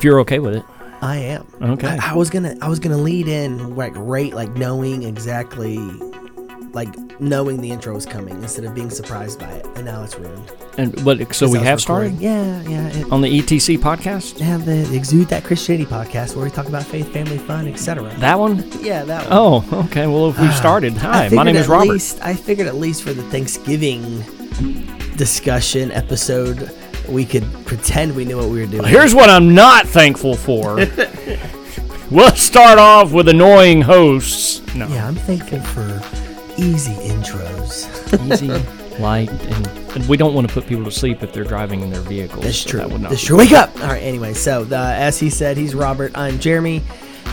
if you're okay with it. I am. Okay. I, I was gonna I was gonna lead in like right like knowing exactly like knowing the intro was coming instead of being surprised by it, and now it's ruined. And but so we Because I was have started. Yeah, yeah. It, on the ETC podcast. have the Exude That Christianity podcast where we talk about faith, family, fun, etc. That one? Yeah, that one. Oh, okay. Well, if we've started, hi, my name is Robert. Least, I figured at least for the Thanksgiving discussion episode, we could pretend we knew what we were doing. Here's what I'm not thankful for. we'll start off with annoying hosts. No, yeah, I'm thankful for easy intros. easy, light, and, and we don't want to put people to sleep if they're driving in their vehicles. That's so true. That would not That's true. Wake up! All right. Anyway, so the, as he said, he's Robert. I'm Jeremy,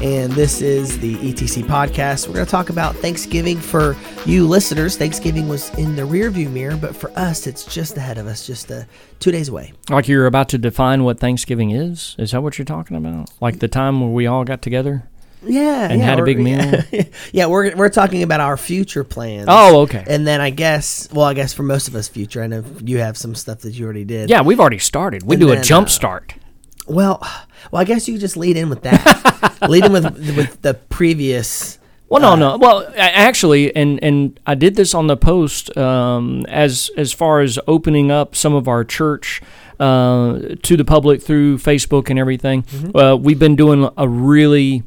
and this is the ETC podcast. We're going to talk about Thanksgiving for you listeners. Thanksgiving was in the rearview mirror, but for us, it's just ahead of us, just uh, two days away. Like you're about to define what Thanksgiving is? Is that what you're talking about? Like the time where we all got together? Yeah, And yeah, had a big meal? Yeah, yeah, we're we're talking about our future plans. Oh, okay. And then I guess, well, I guess for most of us, future. I know you have some stuff that you already did. Yeah, we've already started. We And do a then, jump uh, start. Well, well, I guess you could just lead in with that. lead in with with the previous. Well, no, no. Well, actually, and and I did this on the post um, as as far as opening up some of our church uh, to the public through Facebook and everything. Uh, we've been doing a really.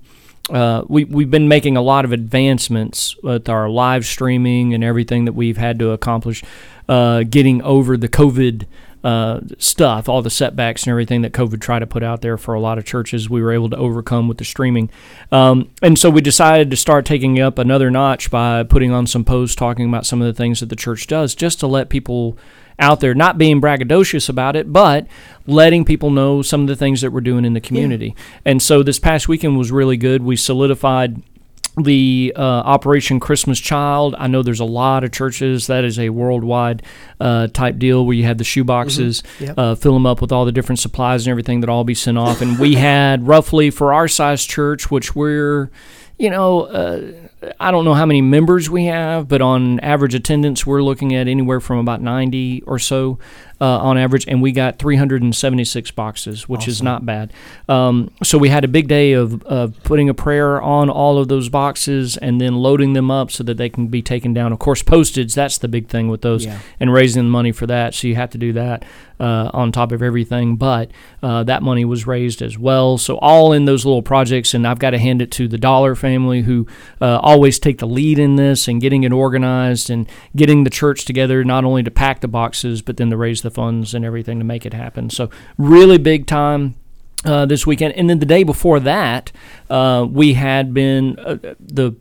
Uh, we we've been making a lot of advancements with our live streaming and everything that we've had to accomplish, uh, getting over the COVID uh, stuff, all the setbacks and everything that COVID tried to put out there for a lot of churches, we were able to overcome with the streaming. Um, and so we decided to start taking up another notch by putting on some posts talking about some of the things that the church does, just to let people out there, not being braggadocious about it, but letting people know some of the things that we're doing in the community. And so this past weekend was really good. We solidified the uh, Operation Christmas Child. I know there's a lot of churches that is a worldwide uh, type deal where you have the shoe boxes, Yep. uh, fill them up with all the different supplies and everything that all be sent off. And we had roughly for our size church, which we're, you know, uh, I don't know how many members we have, but on average attendance, we're looking at anywhere from about 90 or so uh, on average, and we got 376 boxes, which is not bad. Um, so we had a big day of, of putting a prayer on all of those boxes and then loading them up so that they can be taken down. Of course, postage, that's the big thing with those, Yeah. and raising the money for that. So you have to do that uh, on top of everything. But uh, that money was raised as well. So all in those little projects, and I've got to hand it to the Dollar family who uh, always take the lead in this and getting it organized and getting the church together, not only to pack the boxes, but then to raise the funds and everything to make it happen. So really big time uh, this weekend. And then the day before that, uh, we had been uh, the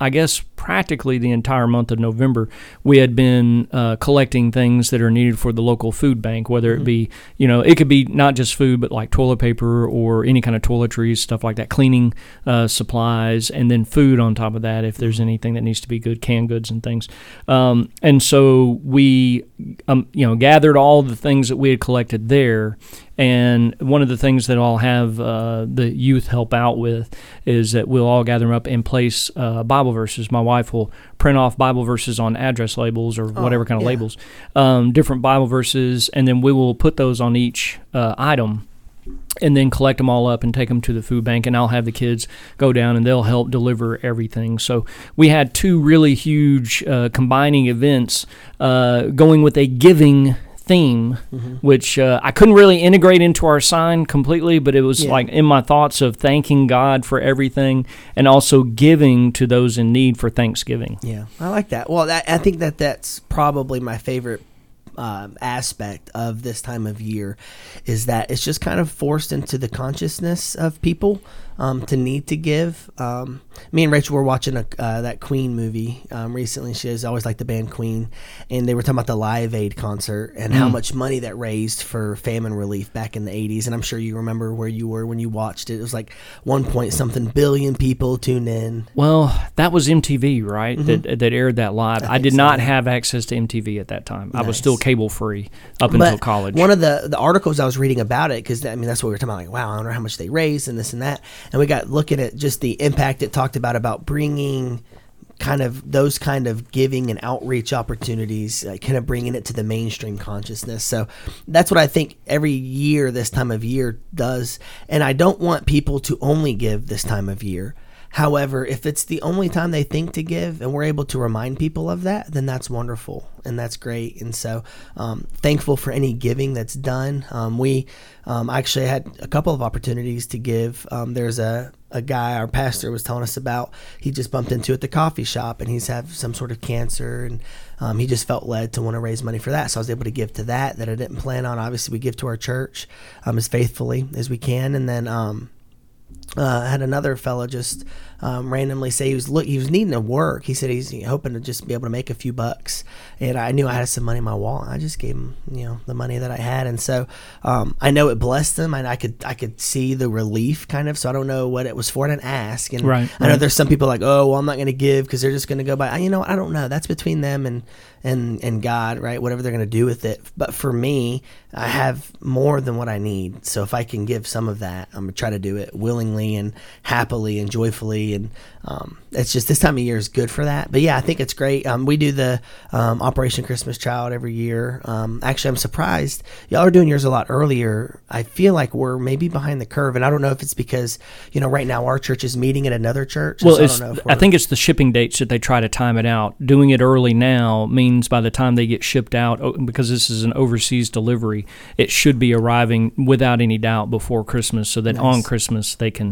I guess practically the entire month of November, we had been uh, collecting things that are needed for the local food bank, whether it be, you know, it could be not just food, but like toilet paper or any kind of toiletries, stuff like that, cleaning uh, supplies, and then food on top of that if there's anything that needs to be good, canned goods and things. Um, and so we, um, you know, gathered all the things that we had collected there. And one of the things that I'll have uh, the youth help out with is that we'll all gather them up and place uh, Bible verses. My wife will print off Bible verses on address labels or whatever kind of yeah. labels, um, different Bible verses, and then we will put those on each uh, item and then collect them all up and take them to the food bank and I'll have the kids go down and they'll help deliver everything. So we had two really huge uh, combining events uh, going with a giving theme which uh, I couldn't really integrate into our sign completely but it was Yeah. like in my thoughts of thanking God for everything and also giving to those in need for Thanksgiving. Yeah, I like that. Well, that, I think that that's probably my favorite um, aspect of this time of year is that it's just kind of forced into the consciousness of people um, to need to give. Um, me and Rachel were watching a, uh, that Queen movie um, recently. She has always liked the band Queen, and they were talking about the Live Aid concert and how much money that raised for famine relief back in the '80s. And I'm sure you remember where you were when you watched it. It was like one point something billion people tuned in. Well, that was MTV, right? That, that aired that live. I, Mm-hmm. did so, not have access to MTV at that time. I was still cable free up But until college. One of the the articles I was reading about it because I mean that's what we were talking about. Like, wow, I wonder how much they raised and this and that. And we got looking at just the impact it talked about about bringing kind of those kind of giving and outreach opportunities, uh, kind of bringing it to the mainstream consciousness. So that's what I think every year this time of year does. And I don't want people to only give this time of year. However, if it's the only time they think to give and we're able to remind people of that, then that's wonderful and that's great. And so, um, thankful for any giving that's done. Um, we um, actually had a couple of opportunities to give. Um, there's a, a guy our pastor was telling us about. He just bumped into at the coffee shop and he's had some sort of cancer and um, he just felt led to want to raise money for that. So I was able to give to that that I didn't plan on. Obviously, we give to our church um, as faithfully as we can. And then, uh, I had another fella just um, randomly say he was look he was needing to work. He said he's hoping to just be able to make a few bucks, and I knew I had some money in my wallet. I just gave him you know the money that I had, and so um, I know it blessed him, and I could I could see the relief kind of. So I don't know what it was for. I didn't ask, and right, I know right. there's some people like oh well I'm not going to give because they're just going to go by. You know I don't know. That's between them and and and God, right? Whatever they're going to do with it. But for me, I have more than what I need. So if I can give some of that, I'm gonna try to do it willingly and happily and joyfully. And um, it's just this time of year is good for that. But yeah, I think it's great. Um, we do the um, Operation Christmas Child every year. Um, actually, I'm surprised y'all are doing yours a lot earlier. I feel like we're maybe behind the curve, and I don't know if it's because you know right now our church is meeting at another church. Well, so I, I, think it's the shipping dates that they try to time it out. Doing it early now means by the time they get shipped out, because this is an overseas delivery, it should be arriving without any doubt before Christmas, so that Nice. on Christmas they can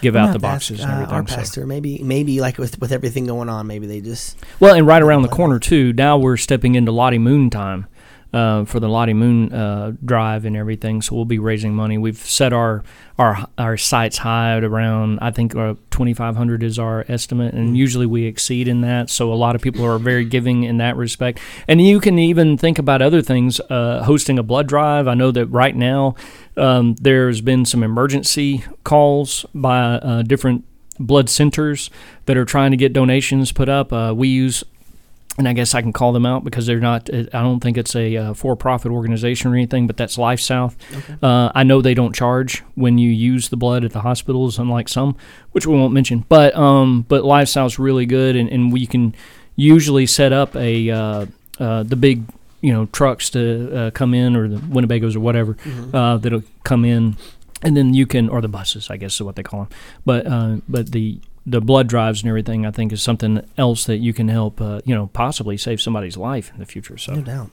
give out the boxes and uh, everything. Our so. pastor, maybe, maybe like with with everything going on, maybe they just Well, and right around the corner too. Now we're stepping into Lottie Moon time uh, for the Lottie Moon uh, drive and everything. So we'll be raising money. We've set our our our sights high at around I think uh, twenty five hundred is our estimate, and usually we exceed in that. So a lot of people are very giving in that respect. And you can even think about other things. Uh, hosting a blood drive. I know that right now um, there's been some emergency calls by uh, different blood centers that are trying to get donations put up. Uh, we use, and I guess I can call them out because they're not. I don't think it's a uh, for-profit organization or anything, but that's Life South. Uh, I know they don't charge when you use the blood at the hospitals, unlike some, which we won't mention. But um, but Life South's really good, and, and we can usually set up a uh, uh, the big you know trucks to uh, come in or the Winnebagos or whatever uh, that'll come in, and then you can or the buses I guess is what they call them. But uh, but the the blood drives and everything I think is something else that you can help uh, you know possibly save somebody's life in the future. So No doubt.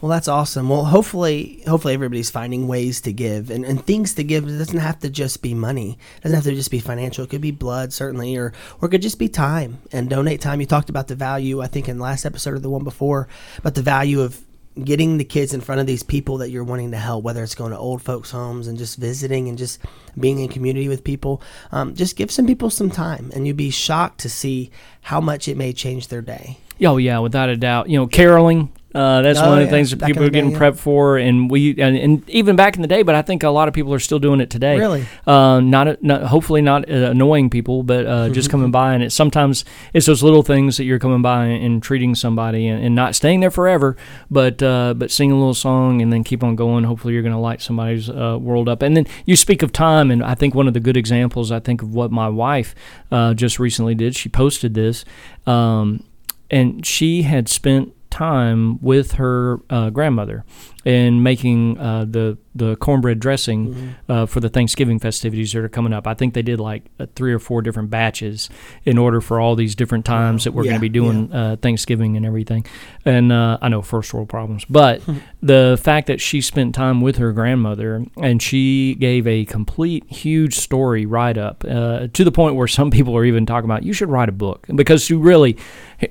Well, that's awesome. Well, hopefully, hopefully everybody's finding ways to give and, and things to give. It doesn't have to just be money. It doesn't have to just be financial. It could be blood, certainly, or or it could just be time and donate time. You talked about the value, I think, in the last episode or the one before, about the value of getting the kids in front of these people that you're wanting to help, whether it's going to old folks' homes and just visiting and just being in community with people. Um, just give some people some time, and you'd be shocked to see how much it may change their day. Oh yeah, without a doubt. You know, caroling. Uh, that's Oh, one of the yeah. things that Back people are getting day, yeah. prepped for, and we and, and even back in the day. But I think a lot of people are still doing it today. Really? Uh, not, not hopefully not uh, annoying people, but uh, just coming by, and it's sometimes it's those little things that you're coming by and, and treating somebody, and, and not staying there forever, but uh, but sing a little song and then keep on going. Hopefully, you're going to light somebody's uh, world up. And then you speak of time, and I think one of the good examples I think of what my wife uh, just recently did. She posted this. Um, and she had spent time with her uh, grandmother and making uh, the the cornbread dressing uh, for the Thanksgiving festivities that are coming up. I think they did like uh, three or four different batches in order for all these different times that we're going to be doing uh, Thanksgiving and everything. And uh, I know first world problems, but the fact that she spent time with her grandmother and she gave a complete huge story write up uh, to the point where some people are even talking about you should write a book because she really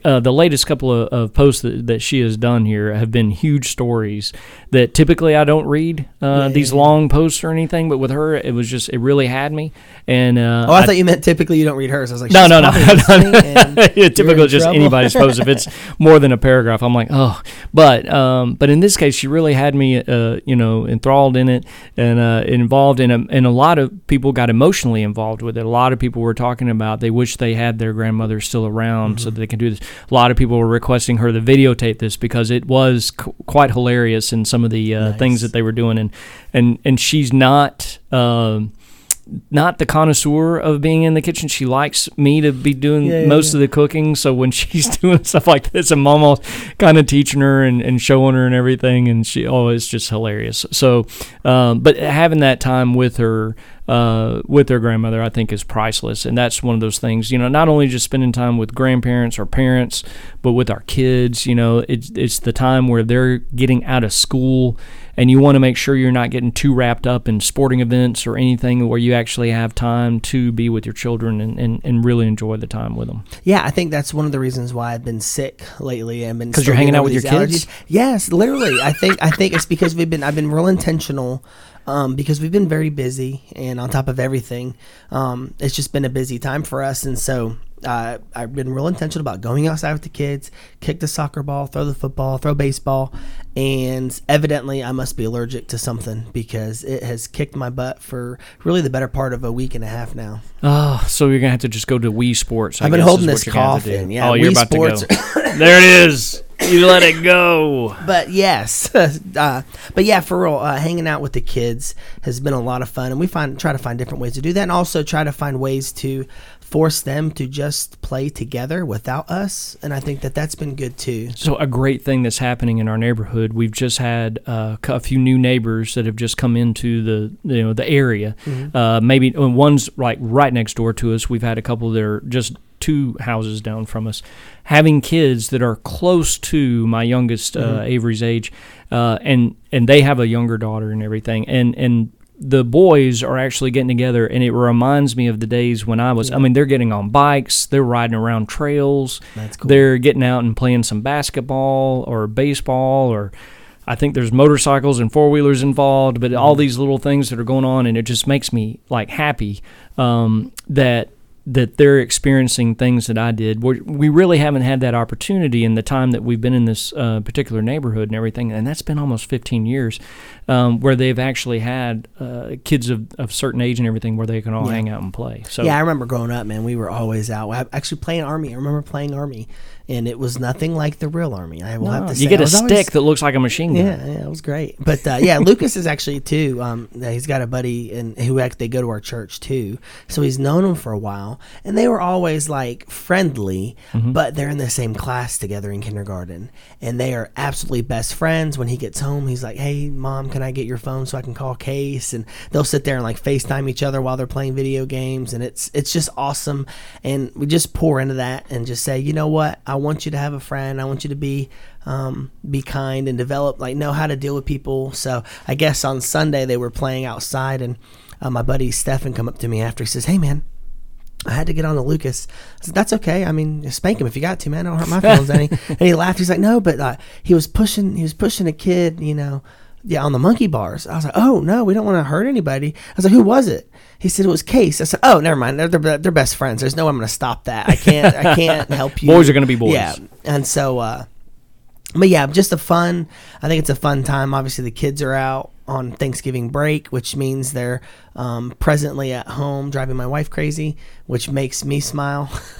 uh, the latest couple of, of posts that, that she has done here have been huge stories that typically I don't read uh, Yeah, these yeah, long posts or anything, but with her it was just it really had me. And uh, Oh, I, thought you meant typically you don't read hers. I was like, no, no, no, yeah, typical just trouble. anybody's post. If it's more than a paragraph, I'm like, oh. But um, but in this case, she really had me, uh, you know, enthralled in it and uh, involved in a, and a lot of people got emotionally involved with it. A lot of people were talking about they wish they had their grandmother still around so that they can do this. A lot of people were requesting her to videotape this because it was qu- quite hilarious in some of the uh, things that they were doing, and and and she's not. Um, not the connoisseur of being in the kitchen. She likes me to be doing Yeah, yeah, most yeah. of the cooking. So when she's doing stuff like this, I'm almost kind of teaching her and, and showing her and everything. And she, oh, it's just hilarious. So, um, but having that time with her, uh, with their grandmother, I think is priceless. And that's one of those things, you know, not only just spending time with grandparents or parents, but with our kids, you know, it's, it's the time where they're getting out of school and you want to make sure you're not getting too wrapped up in sporting events or anything where you actually have time to be with your children and, and, and really enjoy the time with them. Yeah, I think that's one of the reasons why I've been sick lately and been 'Cause you're hanging out with your these kids? Yes, literally. I think I think it's because we've been I've been real intentional um, because we've been very busy and on top of everything, um, it's just been a busy time for us, and so. Uh, I've been real intentional about going outside with the kids, kick the soccer ball, throw the football, throw baseball, and evidently I must be allergic to something because it has kicked my butt for really the better part of a week and a half now. Oh, so you're gonna have to just go to Wii Sports. I I've been holding is this what gonna have cough in. Yeah, oh, you're Wii about Sports. to go. there it is. You let it go. but yes, uh, but yeah, for real, uh, hanging out with the kids has been a lot of fun, and we find try to find different ways to do that, and also try to find ways to force them to just play together without us, and I think that that's been good too. So a great thing that's happening in our neighborhood. We've just had uh, a few new neighbors that have just come into the you know the area. Uh, maybe uh, one's like right next door to us. We've had a couple that are just two houses down from us, having kids that are close to my youngest uh, Avery's age, uh, and and they have a younger daughter and everything, and and the boys are actually getting together and it reminds me of the days when I was I mean they're getting on bikes, they're riding around trails. That's cool. They're getting out and playing some basketball or baseball or I think there's motorcycles and four wheelers involved, but all these little things that are going on, and it just makes me like happy um, that that they're experiencing things that I did. we we really haven't had that opportunity in the time that we've been in this uh, particular neighborhood and everything, and that's been almost 15 years, um, where they've actually had uh, kids of, of certain age and everything where they can all Yeah. hang out and play. So Yeah, I remember growing up, man. We were always out. I actually playing army. I remember playing army, and it was nothing like the real army. I will have to say, you get a stick always- that looks like a machine gun. Yeah, yeah, it was great. But uh, yeah, Lucas is actually too. Um, he's got a buddy and who act they go to our church too. So he's known him for a while, and they were always like friendly. But they're in the same class together in kindergarten, and they are absolutely best friends. When he gets home, he's like, "Hey, mom, can I get your phone so I can call Case?" And they'll sit there and like Facetime each other while they're playing video games, and it's it's just awesome. And we just pour into that and just say, you know what, I want you to have a friend. I want you to be um, be kind and develop like know how to deal with people. So I guess on Sunday they were playing outside, and uh, my buddy Stefan come up to me after he says, "Hey man." I had to get on to Lucas. I said, That's okay. I mean, spank him if you got to, man. I don't hurt my feelings any. and he laughed. He's like, No, but uh, he was pushing. He was pushing a kid. You know, yeah, on the monkey bars. I was like, Oh no, we don't want to hurt anybody. I was like, Who was it? He said it was Case. I said, Oh, never mind. They're they're, they're best friends. There's no way I'm going to stop that. I can't. I can't help you. Boys are gonna be boys. Yeah, and so. uh but yeah, just a fun. I think it's a fun time. Obviously, the kids are out on Thanksgiving break, which means they're um, presently at home driving my wife crazy, which makes me smile.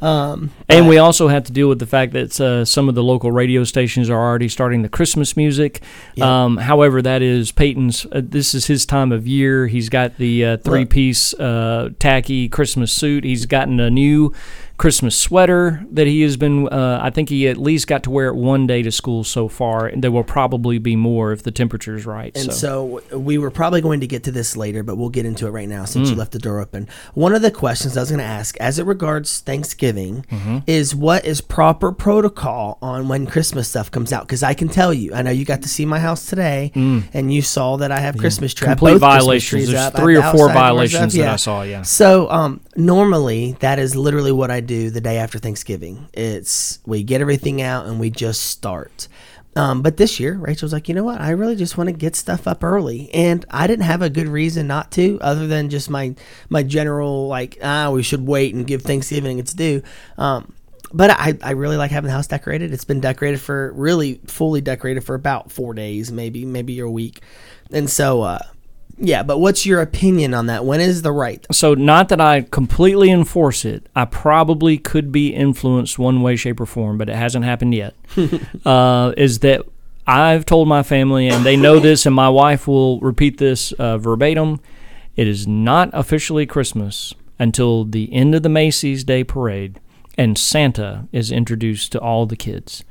um, And we also have to deal with the fact that uh, some of the local radio stations are already starting the Christmas music. Yeah. Um, however, that is Peyton's. Uh, this is his time of year. He's got the uh, three-piece uh, tacky Christmas suit. He's gotten a new Christmas sweater that he has been. Uh, I think he at least got to wear it one day to school so far, and there will probably be more if the temperature is right. And so. so. we were probably going to get to this later, but we'll get into it right now since Mm. you left the door open. One of the questions I was going to ask, as it regards Thanksgiving, Mm-hmm. is what is proper protocol on when Christmas stuff comes out? Because I can tell you, I know you got to see my house today, and you saw that I have Christmas tree. Mm. Complete violations. There's up. Three or four violations up, that I saw, yeah. So um, normally that is literally what I do the day after Thanksgiving. It's we get everything out and we just start. Um, but this year, Rachel's like, you know what? I really just want to get stuff up early, and I didn't have a good reason not to, other than just my my general like, ah, we should wait and give Thanksgiving its due. Um, but I, I really like having the house decorated. It's been decorated for really fully decorated for about four days, maybe maybe a week, and so uh, yeah. But what's your opinion on that? When is the right? So, not that I completely enforce it. I probably could be influenced one way, shape, or form, but it hasn't happened yet. uh, is that I've told my family, and they know this, and my wife will repeat this uh, verbatim, It is not officially Christmas until the end of the Macy's Day Parade and Santa is introduced to all the kids.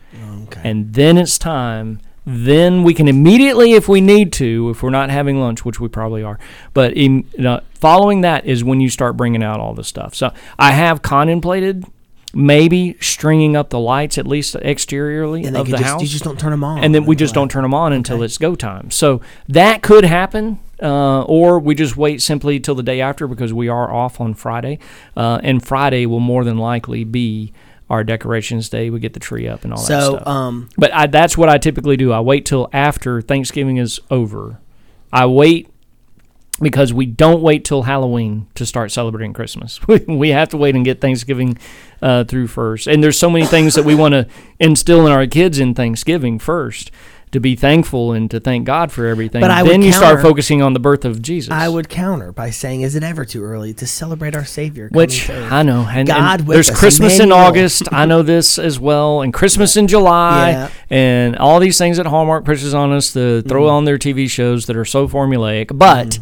Okay. And then it's time. Then we can immediately, if we need to, if we're not having lunch, which we probably are, but in, know, following that is when you start bringing out all the stuff. So I have contemplated maybe stringing up the lights at least exteriorly and of the just, house you just don't turn them on. and then we just don't turn them on until it's go time. So that could happen, uh, or we just wait simply till the day after because we are off on Friday, uh, and Friday will more than likely be our decorations day. We get the tree up and all that So, stuff. um, but I, that's what I typically do. I wait till after Thanksgiving is over. I wait because we don't wait till Halloween to start celebrating Christmas. We, we have to wait and get Thanksgiving uh, through first. And there's so many things that we want to instill in our kids in Thanksgiving first to be thankful and to thank God for everything. But I would then you start focusing on the birth of Jesus. I would counter by saying, "Is it ever too early to celebrate our Savior?" Which? I know, and, and God with there's us, Christmas in August. I know this as well, and Christmas in July, Yeah. and all these things that Hallmark pushes on us to throw Mm-hmm. on their TV shows that are so formulaic. But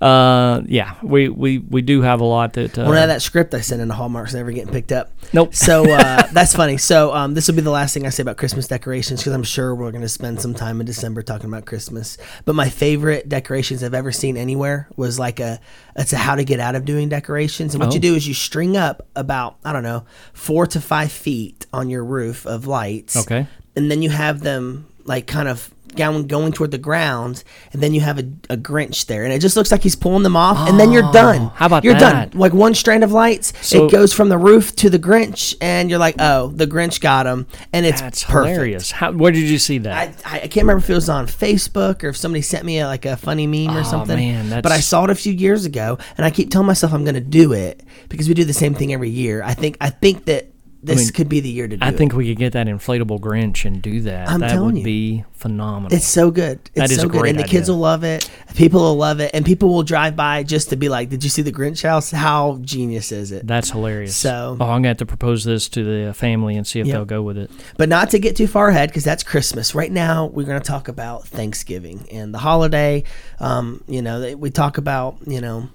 uh, yeah, we, we we do have a lot that. Uh, Well, now that script I sent into Hallmark's never getting picked up. Nope. So uh, that's funny. So um, this will be the last thing I say about Christmas decorations because I'm sure we're going to spend some time in December talking about Christmas. But my favorite decorations I've ever seen anywhere was like a it's a how to get out of doing decorations. And what Oh. you do is you string up about I don't know four to five feet on your roof of lights. Okay. And then you have them like kind of going going toward the ground, and then you have a, a Grinch there, and it just looks like he's pulling them off, and then you're oh, done. how about you're that? done? Like one strand of lights, So- it goes from the roof to the Grinch, and you're like, oh, the Grinch got him, and it's That's perfect. hilarious. How, where did you see that? I, I I can't remember if it was on Facebook or if somebody sent me a, like a funny meme or Oh, something. man, but I saw it a few years ago, and I keep telling myself I'm going to do it because we do the same thing every year. I think I think that this mean, could be the year to do I it. think we could get that inflatable Grinch and do that. I'm that telling would you. be phenomenal. It's so good. It's That is so a good, and the kids will love it. People will love it, and people will drive by just to be like, "Did you see the Grinch house? How genius is it?" That's hilarious. So- oh, I'm gonna have to propose this to the family and see if Yep. they'll go with it. But not to get too far ahead, because that's Christmas. Right now, we're going to talk about Thanksgiving and the holiday. Um, you know, we talk about you know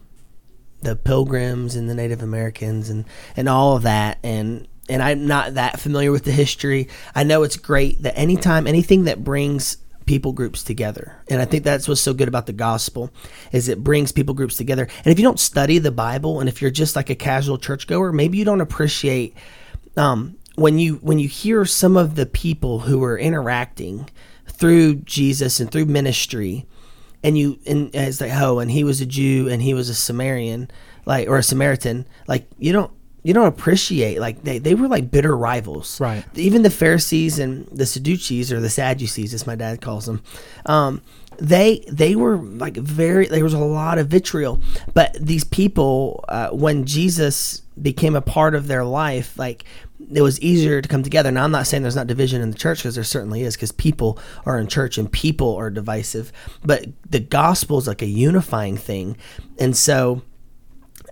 the Pilgrims and the Native Americans and and all of that, and and I'm not that familiar with the history. I know it's great that anytime anything that brings people groups together and i think that's what's so good about the gospel is it brings people groups together and if you don't study the bible and if you're just like a casual churchgoer maybe you don't appreciate um, when you when you hear some of the people who are interacting through Jesus and through ministry, and you and as like oh, and he was a Jew and he was a Samaritan, like or a Samaritan, like you don't you don't appreciate like they, they were like bitter rivals, Right. Even the Pharisees and the Sadducees or the Sadducees, as my dad calls them, um, they they were like very there was a lot of vitriol. But these people uh, when jesus became a part of their life like it was easier to come together. Now i'm not saying there's not division in the church because there certainly is because people are in church and people are divisive. But the gospel is like a unifying thing. And so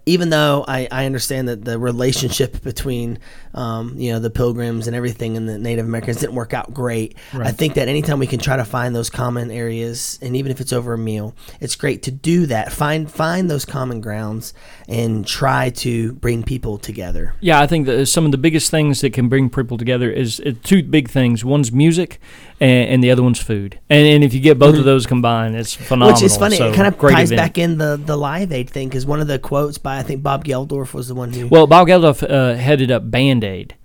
even though I, I understand that the relationship between um, you know the pilgrims and everything and the Native Americans didn't work out great, I think that anytime we can try to find those common areas, and even if it's over a meal, it's great to do that. Find find those common grounds and try to bring people together. Yeah, I think that some of the biggest things that can bring people together is uh, two big things. One's music, and, and the other one's food. And, and if you get both of those combined, it's phenomenal. Mm-hmm. Which is funny. So, it kind of great ties event. back in the the Live Aid thing because one of the quotes by I think Bob Geldof was the one who Well, Bob Geldof uh, headed up Band Aid,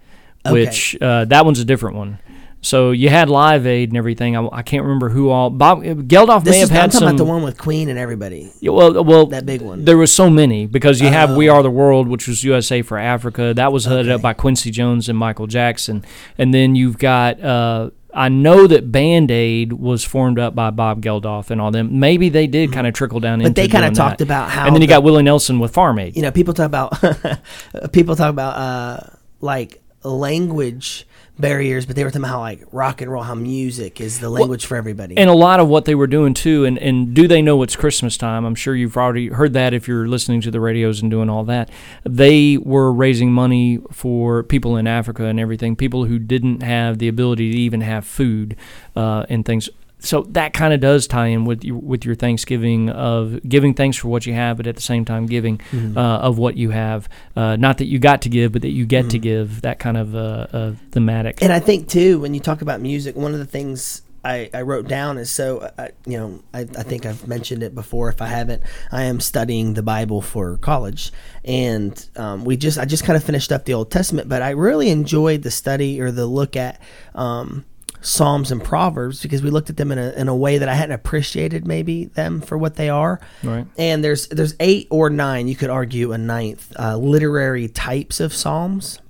Okay. which uh, that one's a different one. So you had Live Aid and everything. I, I can't remember who all. Bob Geldof this may is have I'm had talking some. about the one with Queen and everybody. Yeah, well, well, That big one. There was so many because you have We Oh. Are the World, which was USA for Africa. That was headed up by Quincy Jones and Michael Jackson, and then you've got. Uh, I know that Band Aid was formed up by Bob Geldof and all them. Maybe they did kind of trickle down into. Mm-hmm. But they kind of talked about how And then you the- got Willie Nelson with Farm Aid. you know, people talk about people talk about uh, like language barriers, but they were talking about how like rock and roll, how music is the language for everybody. and a lot of what they were doing too and, and do they know it's christmas time? I'm sure you've already heard that if you're listening to the radios and doing all that. They were raising money for people in africa and everything people who didn't have the ability to even have food uh, and things so that kind of does tie in with your, with your Thanksgiving of giving thanks for what you have, but at the same time giving Mm-hmm. uh, of what you have. Uh, not that you got to give, but that you get to Mm-hmm. give. That kind of uh, uh, thematic. And I think too, when you talk about music, one of the things I, I wrote down is so I, you know I, I think I've mentioned it before. If I haven't, I am studying the Bible for college, and um, we just I just kind of finished up the Old Testament, but I really enjoyed the study or the look at. Um, Psalms and Proverbs because we looked at them in a, in a way that I hadn't appreciated maybe them for what they are. Right. And there's there's eight or nine, you could argue a ninth, uh, literary types of psalms.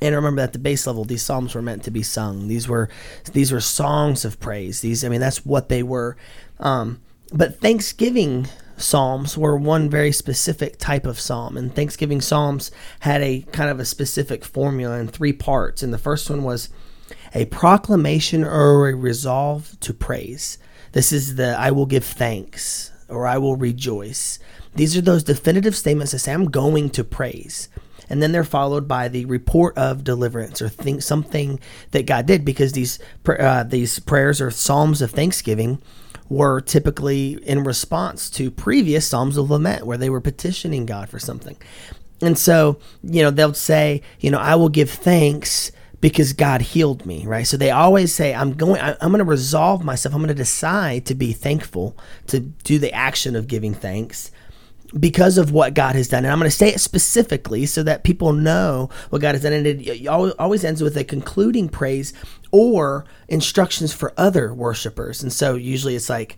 And remember, at the base level, these psalms were meant to be sung. These were these were songs of praise. These, I mean, that's what they were. Um, but Thanksgiving psalms were one very specific type of psalm, and Thanksgiving psalms had a kind of a specific formula in three parts. And the first one was a proclamation or a resolve to praise. This is the I will give thanks or I will rejoice. These are those definitive statements that say I'm going to praise. And then they're followed by the report of deliverance or think something that God did because these uh, these prayers or psalms of thanksgiving were typically in response to previous psalms of lament where they were petitioning God for something. And so, you know, they'll say, you know, I will give thanks because God healed me, right? So they always say, I'm going, I- I'm going to resolve myself. I'm going to decide to be thankful, to do the action of giving thanks because of what God has done. And I'm going to say it specifically so that people know what God has done. And it al- always ends with a concluding praise or instructions for other worshipers. And so usually it's like,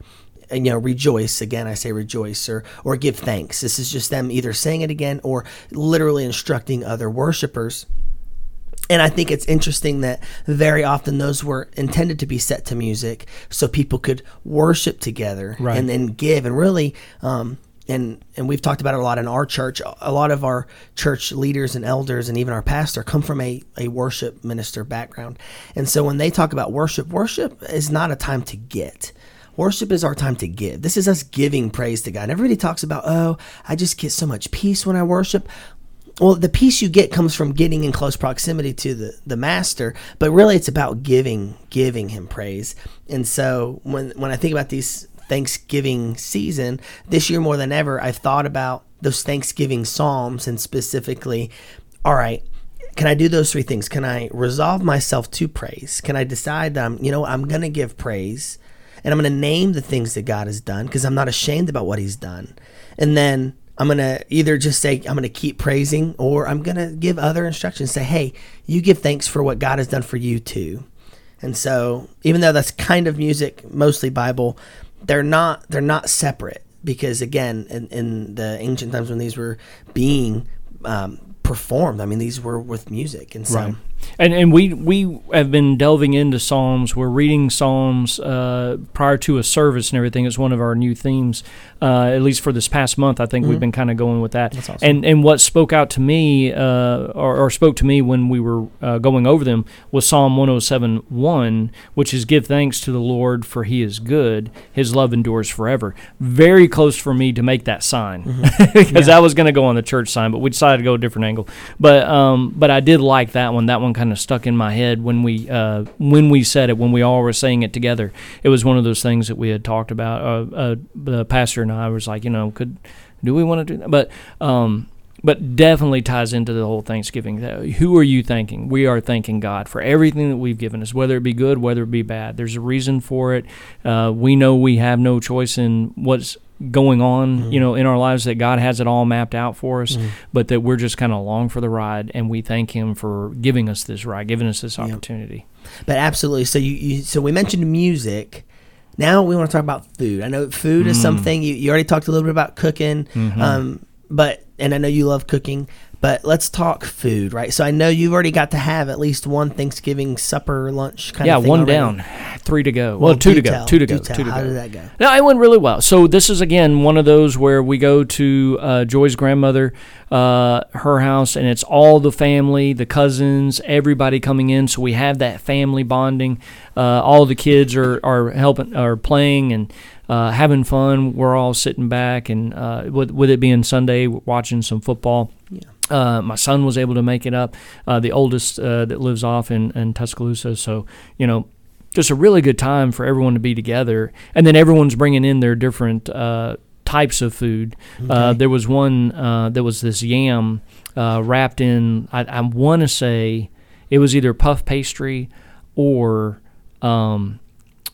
you know, rejoice again. I say rejoice or or give thanks. This is just them either saying it again or literally instructing other worshipers. And I think it's interesting that very often those were intended to be set to music so people could worship together Right. and then give. And really, um, and and we've talked about it a lot in our church. A lot of our church leaders and elders and even our pastor come from a, a worship minister background. And so when they talk about worship, worship is not a time to get. Worship is our time to give. This is us giving praise to God. And everybody talks about, oh, I just get so much peace when I worship. Well, the peace you get comes from getting in close proximity to the, the master, but really it's about giving giving him praise. And so when when I think about these Thanksgiving season, this year more than ever, I've thought about those Thanksgiving psalms and specifically, all right, can I do those three things? Can I resolve myself to praise? Can I decide that I'm, you know, I'm going to give praise and I'm going to name the things that God has done because I'm not ashamed about what he's done. And then I'm going to either just say, I'm going to keep praising or I'm going to give other instructions. Say, hey, you give thanks for what God has done for you too. And so, even though that's kind of music, mostly Bible, they're not they're not separate because again, in, in the ancient times when these were being um, performed, I mean, these were with music, and so Right. And and we we have been delving into Psalms. We're reading Psalms uh, prior to a service and everything. It's one of our new themes, uh, at least for this past month. I think we've been kind of going with that. Mm-hmm. That's awesome. And and what spoke out to me, uh, or, or spoke to me when we were uh, going over them, was Psalm 107 1, which is give thanks to the Lord for He is good. His love endures forever. Very close for me to make that sign Mm-hmm. because I was going to go on the church sign, but we decided to go a different angle. But um, but I did like that one. That one kind of stuck in my head when we uh, when we said it when we all were saying it together. It was one of those things that we had talked about. Uh, uh, the pastor and I was like, you know, could do we want to do that? But um, but definitely ties into the whole Thanksgiving. Who are you thanking? We are thanking God for everything that we've given us, whether it be good, whether it be bad. There's a reason for it. Uh, we know we have no choice in what's going on, mm-hmm. you know, in our lives. That God has it all mapped out for us, mm-hmm. but that we're just kind of along for the ride, and we thank Him for giving us this ride, giving us this opportunity. But absolutely. So you, you so we mentioned music. Now we want to talk about food. I know food is mm. something you, you already talked a little bit about cooking. Mm-hmm. Um, but and I know you love cooking, but let's talk food, right? So I know you've already got to have at least one Thanksgiving supper, lunch kind Yeah, of. Yeah, one already. down, three to go. Well, two to go, tell, two to do go, two to go. How go. did that go? No, it went really well. So this is again one of those where we go to uh, Joy's grandmother, uh, her house, and it's all the family, the cousins, everybody coming in. So we have that family bonding. Uh, all the kids are are helping, are playing and. Uh, having fun, we're all sitting back, and uh, with, with it being Sunday, watching some football. Uh, my son was able to make it up, uh, the oldest uh, that lives off in, in Tuscaloosa. So, you know, just a really good time for everyone to be together. And then everyone's bringing in their different uh, types of food. Uh, there was one uh, that was this yam uh, wrapped in, I, I want to say it was either puff pastry or um,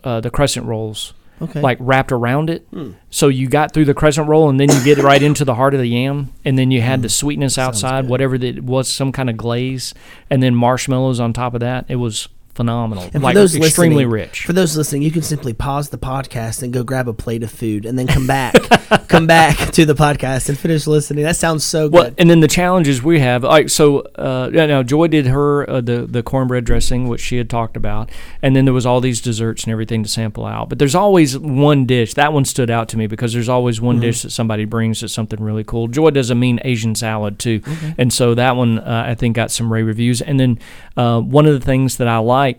uh, the crescent rolls. Okay. Like wrapped around it, Hmm. so you got through the crescent roll, and then you get right into the heart of the yam, and then you had the sweetness Hmm. Sounds outside, good. whatever that was, some kind of glaze, and then marshmallows on top of that. It was phenomenal, And for like those extremely listening- rich. For those listening, you can simply pause the podcast and go grab a plate of food, and then come back, come back to the podcast and finish listening. That sounds so good. Well, and then the challenges we have, like so. Uh, yeah, now Joy did her uh, the the cornbread dressing, which she had talked about, and then there was all these desserts and everything to sample out. But there's always one dish that one stood out to me because there's always one dish that somebody brings that's something really cool. Joy does a mean Asian salad too, and so that one uh, I think got some rave reviews. And then uh, one of the things that I like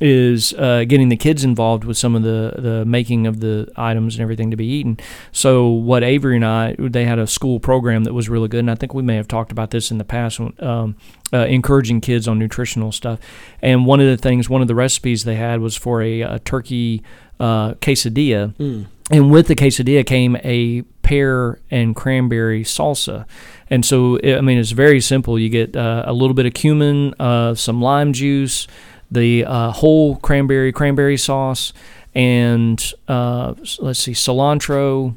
is uh, getting the kids involved with some of the, the making of the items and everything to be eaten. So what Avery and I, they had a school program that was really good, and I think we may have talked about this in the past, um, uh, encouraging kids on nutritional stuff. And one of the things, one of the recipes they had was for a, a turkey uh, quesadilla, Mm. and with the quesadilla came a pear and cranberry salsa. And so, I mean, it's very simple. You get uh, a little bit of cumin, uh, some lime juice, the uh, whole cranberry cranberry sauce, and uh, let's see, cilantro,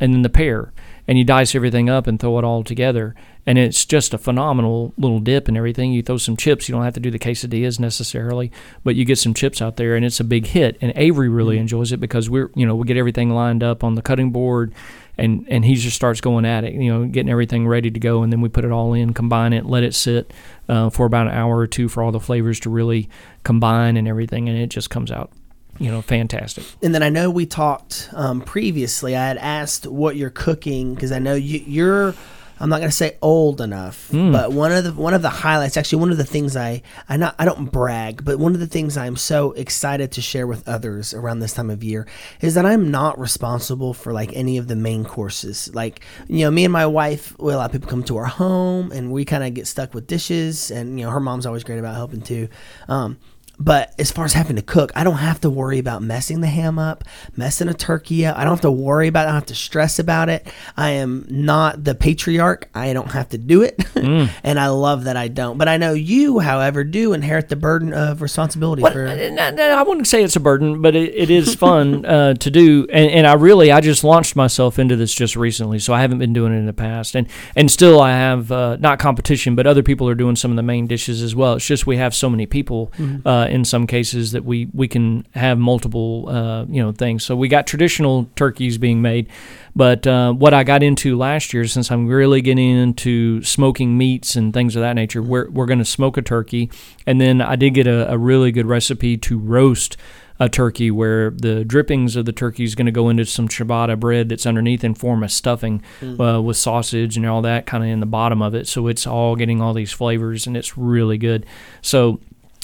and then the pear. And you dice everything up and throw it all together. And it's just a phenomenal little dip and everything. You throw some chips. You don't have to do the quesadillas necessarily, but you get some chips out there, and it's a big hit. And Avery really enjoys it because we're, you know, we get everything lined up on the cutting board, and and he just starts going at it, you know, getting everything ready to go, and then we put it all in, combine it, let it sit uh, for about an hour or two for all the flavors to really combine and everything, and it just comes out, you know, fantastic. And then I know we talked um, previously. I had asked what you're cooking because I know you, you're. I'm not going to say old enough, Hmm. but one of the one of the highlights, actually, one of the things I I not I don't brag, but one of the things I'm so excited to share with others around this time of year is that I'm not responsible for like any of the main courses. Like you know, me and my wife, well, a lot of people come to our home, and we kind of get stuck with dishes, and you know, her mom's always great about helping too. Um, but as far as having to cook, I don't have to worry about messing the ham up, messing a turkey up. I don't have to worry about it. I don't have to stress about it. I am not the patriarch. I don't have to do it. and I love that I don't. But I know you, however, do inherit the burden of responsibility Well, for uh, no, I wouldn't say it's a burden, but it, it is fun uh, to do. And, and I really, I just launched myself into this just recently, so I haven't been doing it in the past. And and still, I have uh, not competition, but other people are doing some of the main dishes as well. It's just we have so many people uh, in some cases that we we can have multiple uh, you know things. So we got traditional turkeys being made. But uh, what I got into last year, since I'm really getting into smoking meats and things of that nature, we're, we're going to smoke a turkey. And then I did get a, a really good recipe to roast a turkey where the drippings of the turkey is going to go into some ciabatta bread that's underneath and form a stuffing uh, with sausage and all that kind of in the bottom of it. So it's all getting all these flavors and it's really good. So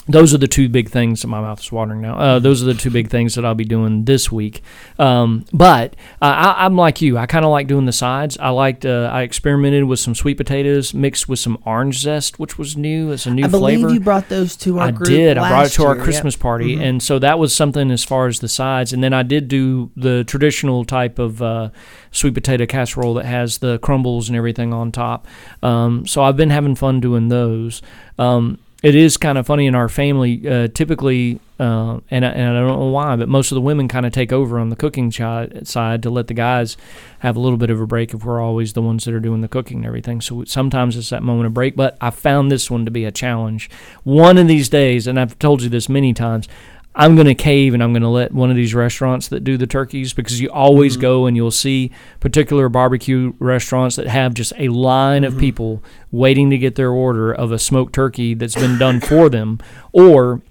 those are the two big things. That my mouth is watering now. Uh, those are the two big things that I'll be doing this week. Um, but uh, I, I'm like you. I kind of like doing the sides. I liked. Uh, I experimented with some sweet potatoes mixed with some orange zest, which was new. It's a new I believe flavor. you brought those to our I did. I brought it to our year. Christmas Yep. party, Mhm. and so that was something as far as the sides. And then I did do the traditional type of uh, sweet potato casserole that has the crumbles and everything on top. Um, so I've been having fun doing those. Um, it is kind of funny in our family. Uh, typically, uh, and, I, and I don't know why, but most of the women kind of take over on the cooking side to let the guys have a little bit of a break if we're always the ones that are doing the cooking and everything. So sometimes it's that moment of break. But I found this one to be a challenge. One of these days, and I've told you this many times, I'm going to cave and I'm going to let one of these restaurants that do the turkeys because you always mm-hmm. go and you'll see particular barbecue restaurants that have just a line of mm-hmm. people waiting to get their order of a smoked turkey that's been done for them. Or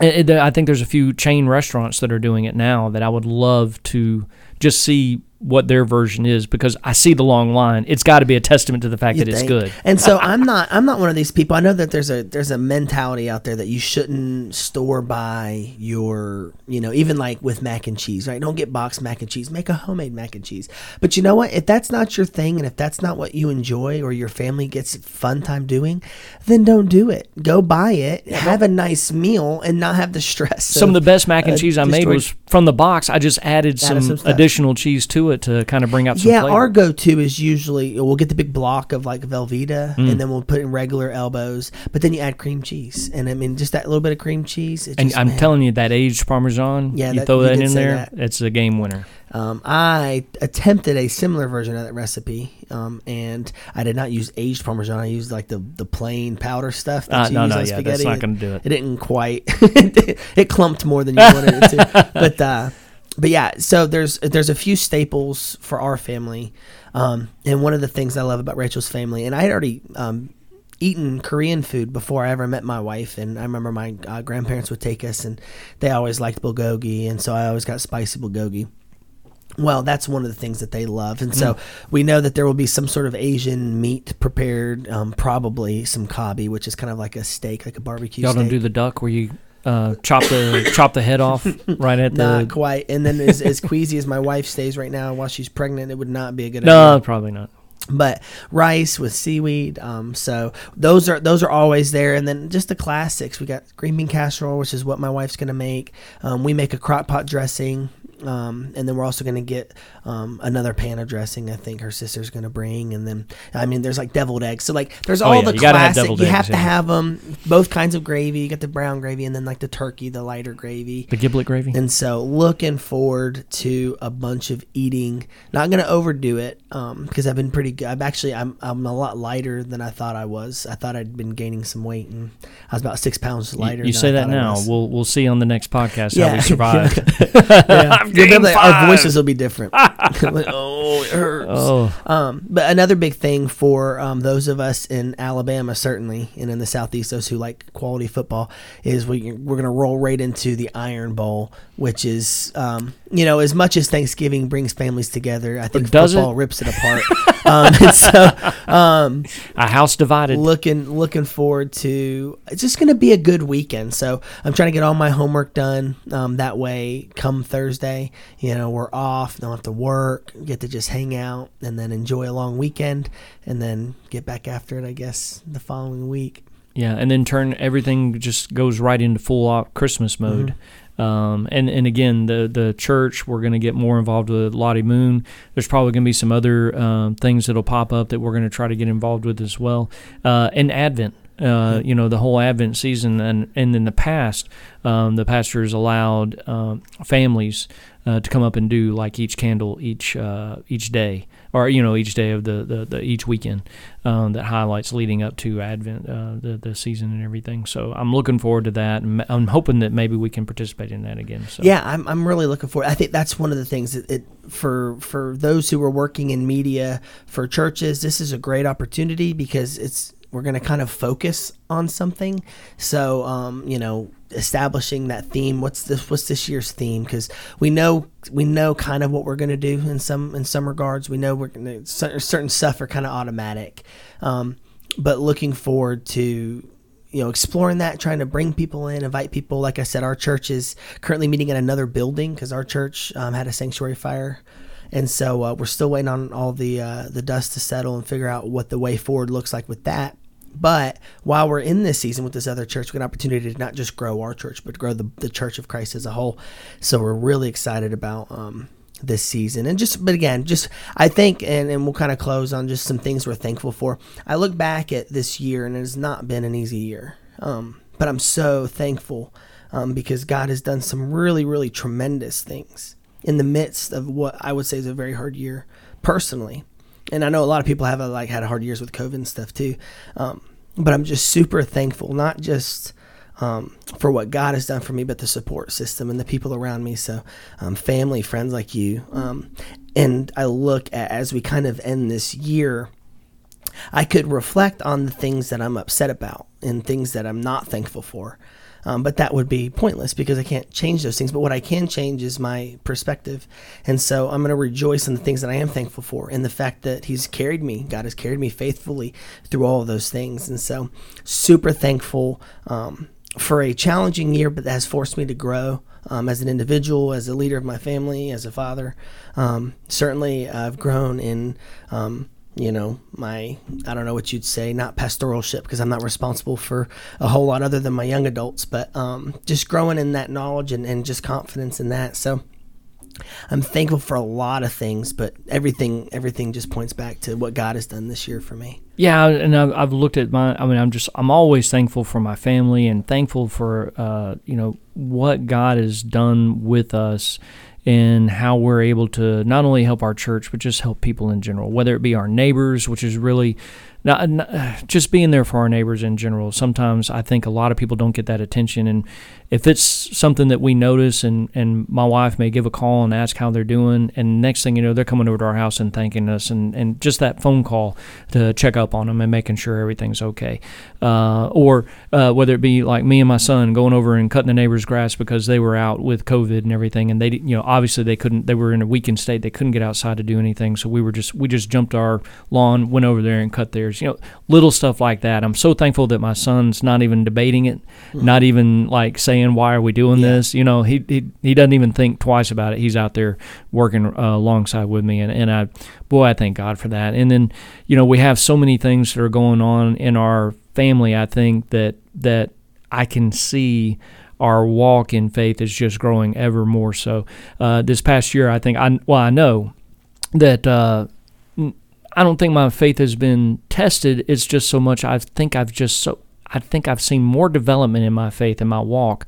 eh, eh, and- and I think there's a few chain restaurants that are doing it now that I would love to just see what their version is because I see the long line. It's got to be a testament to the fact You that it's good. And so I'm not I'm not one of these people. I know that there's a there's a mentality out there that you shouldn't store buy your you know even like with mac and cheese, right? Don't get boxed mac and cheese. Make a homemade mac and cheese. But you know what? If that's not your thing and if that's not what you enjoy or your family gets fun time doing, then don't do it. Go buy it, have a nice meal, and not have the stress. Some of the best mac and uh, cheese I made was from the box. I just added some, some additional cheese to it to kind of bring out some yeah, flavor. our go-to is usually we'll get the big block of like Velveeta, Mm. and then we'll put in regular elbows. But then you add cream cheese, and I mean just that little bit of cream cheese. It and just, I'm man. telling you, that aged Parmesan, Yeah, you that- throw that did in there, that. it's a game winner. Um, I attempted a similar version of that recipe, um, and I did not use aged Parmesan. I used like the the plain powder stuff that Uh, you no, use no, on yeah, spaghetti. that's not going to do it. It didn't quite. it clumped more than you wanted it to. But uh, but yeah, so there's there's a few staples for our family, um, and one of the things I love about Rachel's family, and I had already. Um, Eaten Korean food before I ever met my wife, and I remember my uh, grandparents would take us, and they always liked bulgogi, and so I always got spicy bulgogi. Well, that's one of the things that they love, and Mm. so we know that there will be some sort of Asian meat prepared, um, probably some kalbi, which is kind of like a steak, like a barbecue. Y'all steak. don't do the duck where you uh, chop the chop the head off right at the. Not quite. And then as, as queasy as my wife stays right now while she's pregnant, it would not be a good no, idea. probably not. But rice with seaweed. Um, so those are those are always there. And then just the classics. We got green bean casserole, which is what my wife's gonna make. Um, we make a crock pot dressing. Um, and then we're also going to get um, another pan of dressing. I think her sister's going to bring, and then I mean, there's like deviled eggs. So like, there's Oh, all yeah, the you have classic. deviled you eggs, have to yeah. have them. Both kinds of gravy. You got the brown gravy, and then like the turkey, the lighter gravy. The giblet gravy. And so, looking forward to a bunch of eating. Not going to overdo it because I've been pretty good. I'm actually I'm I'm a lot lighter than I thought I was. I thought I'd been gaining some weight, and I was about six pounds lighter. you than say I that now. We'll we'll see on the next podcast how Yeah. we survive. Yeah. I'm You'll be able gained to- our voices will be different. Like, oh, it hurts. oh, Um, but another big thing for um, those of us in Alabama, certainly, and in the Southeast, those who like quality football, is we, we're going to roll right into the Iron Bowl, which is, um, you know, as much as Thanksgiving brings families together, I think does football it? rips it apart. um, and so, um, a house divided. looking looking forward to it's just going to be a good weekend so i'm trying to get all my homework done um, that way come thursday you know we're off don't have to work get to just hang out and then enjoy a long weekend and then get back after it i guess the following week Yeah, and then turn everything just goes right into full op Christmas mode. Um, and and again, the the church we're going to get more involved with Lottie Moon. There's probably going to be some other um, things that'll pop up that we're going to try to get involved with as well. Uh, and Advent. Uh, you know the whole Advent season, and, and in the past, um, the pastors allowed um, families uh, to come up and do like each candle each uh, each day, or you know each day of the, the, the each weekend um, that highlights leading up to Advent, uh, the the season and everything. So I'm looking forward to that, and I'm hoping that maybe we can participate in that again. So Yeah, I'm, I'm really looking forward. I think that's one of the things that it for for those who are working in media for churches. This is a great opportunity because it's we're going to kind of focus on something. So, um, you know, establishing that theme. What's this? What's this year's theme? Because we know we know kind of what we're going to do in some in some regards. We know we're going to certain stuff are kind of automatic, um, but looking forward to you know exploring that trying to bring people in invite people like i said our church is currently meeting in another building because our church um, had a sanctuary fire and so uh, we're still waiting on all the uh, the dust to settle and figure out what the way forward looks like with that but while we're in this season with this other church, we get an opportunity to not just grow our church, but grow the, the church of Christ as a whole. So we're really excited about um, this season. And just, but again, just, I think, and, and we'll kind of close on just some things we're thankful for. I look back at this year, and it has not been an easy year. Um, but I'm so thankful um, because God has done some really, really tremendous things in the midst of what I would say is a very hard year personally and I know a lot of people have uh, like had hard years with COVID and stuff too. Um, but I'm just super thankful, not just um, for what God has done for me, but the support system and the people around me. So, um, family, friends like you. Um, and I look at as we kind of end this year, I could reflect on the things that I'm upset about and things that I'm not thankful for. Um, but that would be pointless because I can't change those things. But what I can change is my perspective. And so I'm going to rejoice in the things that I am thankful for and the fact that He's carried me. God has carried me faithfully through all of those things. And so, super thankful um, for a challenging year, but that has forced me to grow. Um, as an individual, as a leader of my family, as a father, um, certainly I've grown in um, you know, my, I don't know what you'd say, not pastoralship, because I'm not responsible for a whole lot other than my young adults, but um, just growing in that knowledge and, and just confidence in that. So I'm thankful for a lot of things, but everything, everything just points back to what God has done this year for me. Yeah, and I've, I've looked at my. I mean, I'm just. I'm always thankful for my family and thankful for, uh, you know, what God has done with us and how we're able to not only help our church but just help people in general, whether it be our neighbors, which is really not, not, just being there for our neighbors in general. Sometimes I think a lot of people don't get that attention, and if it's something that we notice, and and my wife may give a call and ask how they're doing, and next thing you know, they're coming over to our house and thanking us, and and just that phone call to check up on them and making sure everything's okay, uh, or uh, whether it be like me and my son going over and cutting the neighbor's grass because they were out with COVID and everything, and they you know obviously they couldn't, they were in a weakened state, they couldn't get outside to do anything, so we were just we just jumped our lawn, went over there and cut theirs, you know, little stuff like that. I'm so thankful that my son's not even debating it, mm-hmm. not even like saying why are we doing yeah. this. You know, he, he he doesn't even think twice about it. He's out there working uh, alongside with me, and and I, boy, I thank God for that. And then, you know, we have so many things that are going on in our family. I think that that I can see our walk in faith is just growing ever more so. Uh, this past year, I think I well, I know that. Uh, I don't think my faith has been tested. It's just so much. I think I've just so I think I've seen more development in my faith and my walk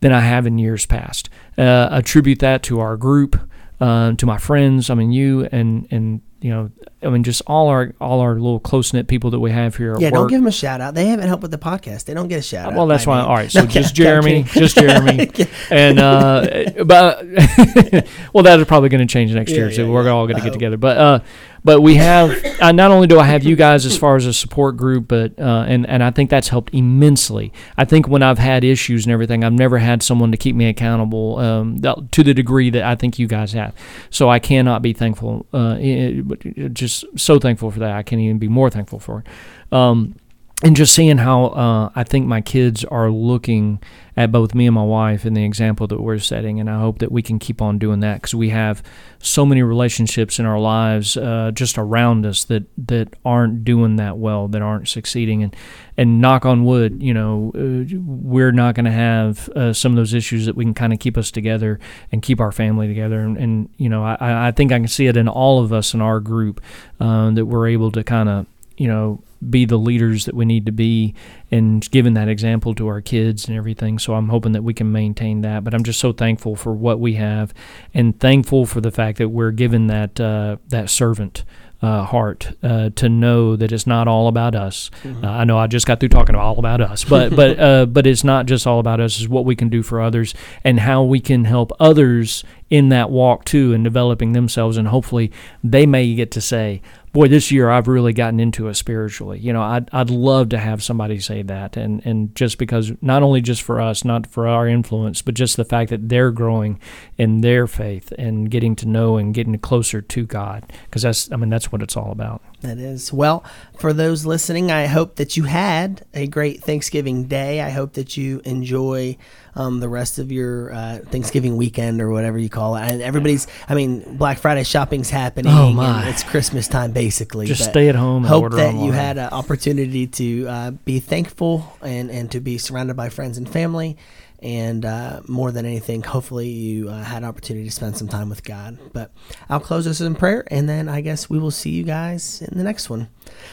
than I have in years past. Uh, attribute that to our group, uh, to my friends. I mean, you and and you know, I mean, just all our all our little close knit people that we have here. yeah, don't give them a shout out. They haven't helped with the podcast. They don't get a shout out. Well, that's why. All right, so just Jeremy, just Jeremy, and uh, but well, that is probably going to change next yeah, year. Yeah, so we're all going to get together. But uh, but we have uh, not only do I have you guys as far as a support group, but uh, and and I think that's helped immensely. I think when I've had issues and everything, I've never had someone to keep me accountable um, to the degree that I think you guys have. So I cannot be thankful, uh, just so thankful for that. I can't even be more thankful for it. Um, and just seeing how uh, I think my kids are looking at both me and my wife and the example that we're setting. And I hope that we can keep on doing that because we have so many relationships in our lives uh, just around us that, that aren't doing that well, that aren't succeeding. And, and knock on wood, you know, uh, we're not going to have uh, some of those issues that we can kind of keep us together and keep our family together. And, and you know, I, I think I can see it in all of us in our group uh, that we're able to kind of, you know, be the leaders that we need to be and giving that example to our kids and everything. So I'm hoping that we can maintain that. But I'm just so thankful for what we have and thankful for the fact that we're given that uh, that servant. Uh, heart uh, to know that it's not all about us. Mm-hmm. Uh, I know I just got through talking all about us, but but uh, but it's not just all about us. It's what we can do for others and how we can help others in that walk too and developing themselves, and hopefully they may get to say, boy, this year I've really gotten into it spiritually. You know, I'd, I'd love to have somebody say that. And, and just because, not only just for us, not for our influence, but just the fact that they're growing in their faith and getting to know and getting closer to God. Because that's, I mean, that's what it's all about. That is. Well, for those listening, I hope that you had a great Thanksgiving day. I hope that you enjoy um, the rest of your uh, Thanksgiving weekend or whatever you call it. And everybody's, I mean, Black Friday shopping's happening. Oh my! it's Christmas time basically. Just stay at home. hope that online. you had an opportunity to uh, be thankful and and to be surrounded by friends and family and uh, more than anything, hopefully you uh, had opportunity to spend some time with God. But I'll close this in prayer, and then I guess we will see you guys in the next one.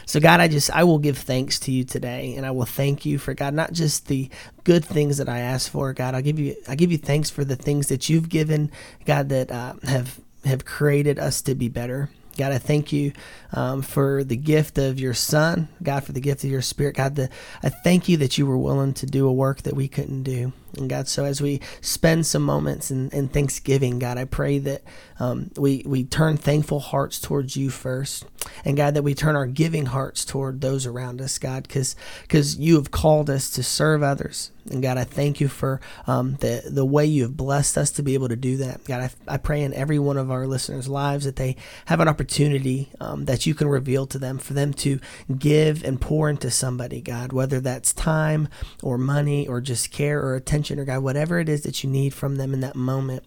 So God, I just I will give thanks to you today, and I will thank you for God, not just the good things that I asked for, God. I'll give you I give you thanks for the things that you've given, God, that uh, have have created us to be better. God, I thank you um, for the gift of your Son. God, for the gift of your Spirit. God, the, I thank you that you were willing to do a work that we couldn't do. And God, so as we spend some moments in, in Thanksgiving, God, I pray that um, we, we turn thankful hearts towards you first. And God, that we turn our giving hearts toward those around us, God, because you have called us to serve others And God, I thank you for um, the the way you have blessed us to be able to do that. God, I, I pray in every one of our listeners' lives that they have an opportunity um, that you can reveal to them for them to give and pour into somebody, God, whether that's time or money or just care or attention or God, whatever it is that you need from them in that moment.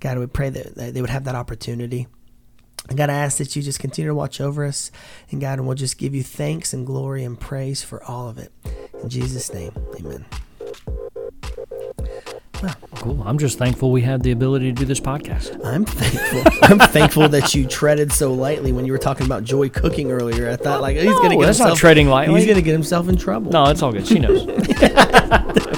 God, we pray that, that they would have that opportunity. And God, I ask that you just continue to watch over us. And God, and we'll just give you thanks and glory and praise for all of it. In Jesus' name, amen. Well, cool. I'm just thankful we had the ability to do this podcast. I'm thankful. I'm thankful that you treaded so lightly when you were talking about Joy cooking earlier. I thought like he's No, gonna get that's not himself, treading lightly. He's gonna get himself in trouble. No, it's all good. She knows.